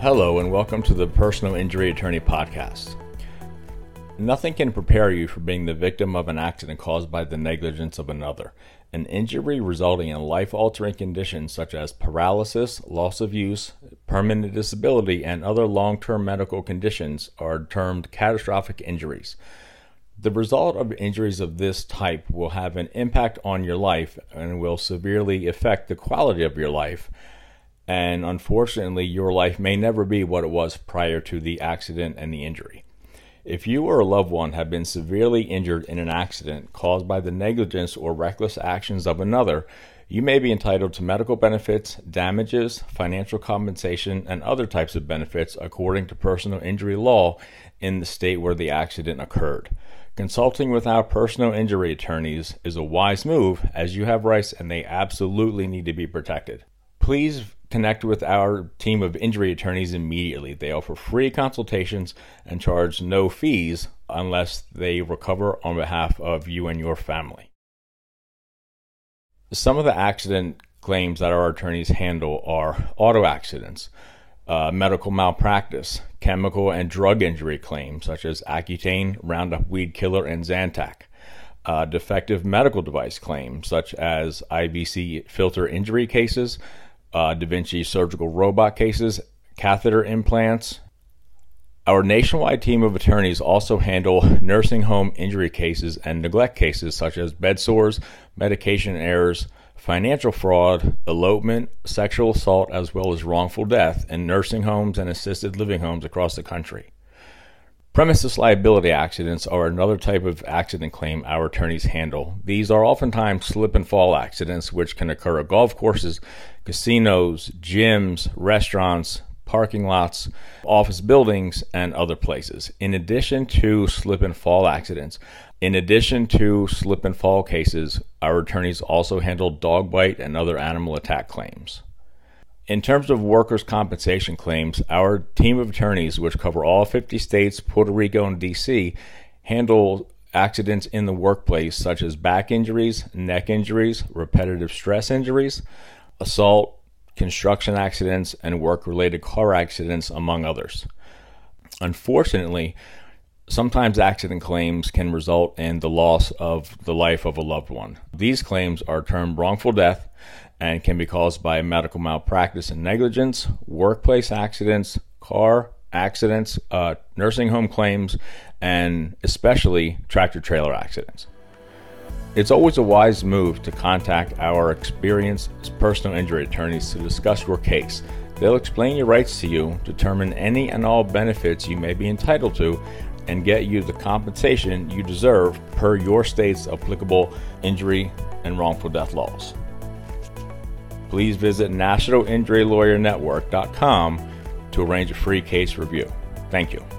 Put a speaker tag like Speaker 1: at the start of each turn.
Speaker 1: Hello, and welcome to the Personal Injury Attorney Podcast. Nothing can prepare you for being the victim of an accident caused by the negligence of another. An injury resulting in life altering conditions such as paralysis, loss of use, permanent disability, and other long term medical conditions are termed catastrophic injuries. The result of injuries of this type will have an impact on your life and will severely affect the quality of your life. And unfortunately, your life may never be what it was prior to the accident and the injury. If you or a loved one have been severely injured in an accident caused by the negligence or reckless actions of another, you may be entitled to medical benefits, damages, financial compensation, and other types of benefits according to personal injury law in the state where the accident occurred. Consulting with our personal injury attorneys is a wise move as you have rights and they absolutely need to be protected. Please connect with our team of injury attorneys immediately. They offer free consultations and charge no fees unless they recover on behalf of you and your family. Some of the accident claims that our attorneys handle are auto accidents, uh, medical malpractice, chemical and drug injury claims such as Accutane, Roundup Weed Killer, and Zantac. Uh, defective medical device claims such as IVC filter injury cases, uh, Da Vinci surgical robot cases, catheter implants. Our nationwide team of attorneys also handle nursing home injury cases and neglect cases such as bed sores, medication errors, financial fraud, elopement, sexual assault, as well as wrongful death in nursing homes and assisted living homes across the country. Premises liability accidents are another type of accident claim our attorneys handle. These are oftentimes slip and fall accidents which can occur at golf courses, casinos, gyms, restaurants, parking lots, office buildings, and other places. In addition to slip and fall accidents, in addition to slip and fall cases, our attorneys also handle dog bite and other animal attack claims. In terms of workers' compensation claims, our team of attorneys, which cover all 50 states, Puerto Rico, and DC, handle accidents in the workplace such as back injuries, neck injuries, repetitive stress injuries, assault, construction accidents, and work related car accidents, among others. Unfortunately, sometimes accident claims can result in the loss of the life of a loved one. These claims are termed wrongful death and can be caused by medical malpractice and negligence, workplace accidents, car accidents, uh, nursing home claims, and especially tractor trailer accidents. It's always a wise move to contact our experienced personal injury attorneys to discuss your case. They'll explain your rights to you, determine any and all benefits you may be entitled to, and get you the compensation you deserve per your state's applicable injury and wrongful death laws please visit nationalinjurylawyer.network.com to arrange a free case review. Thank you.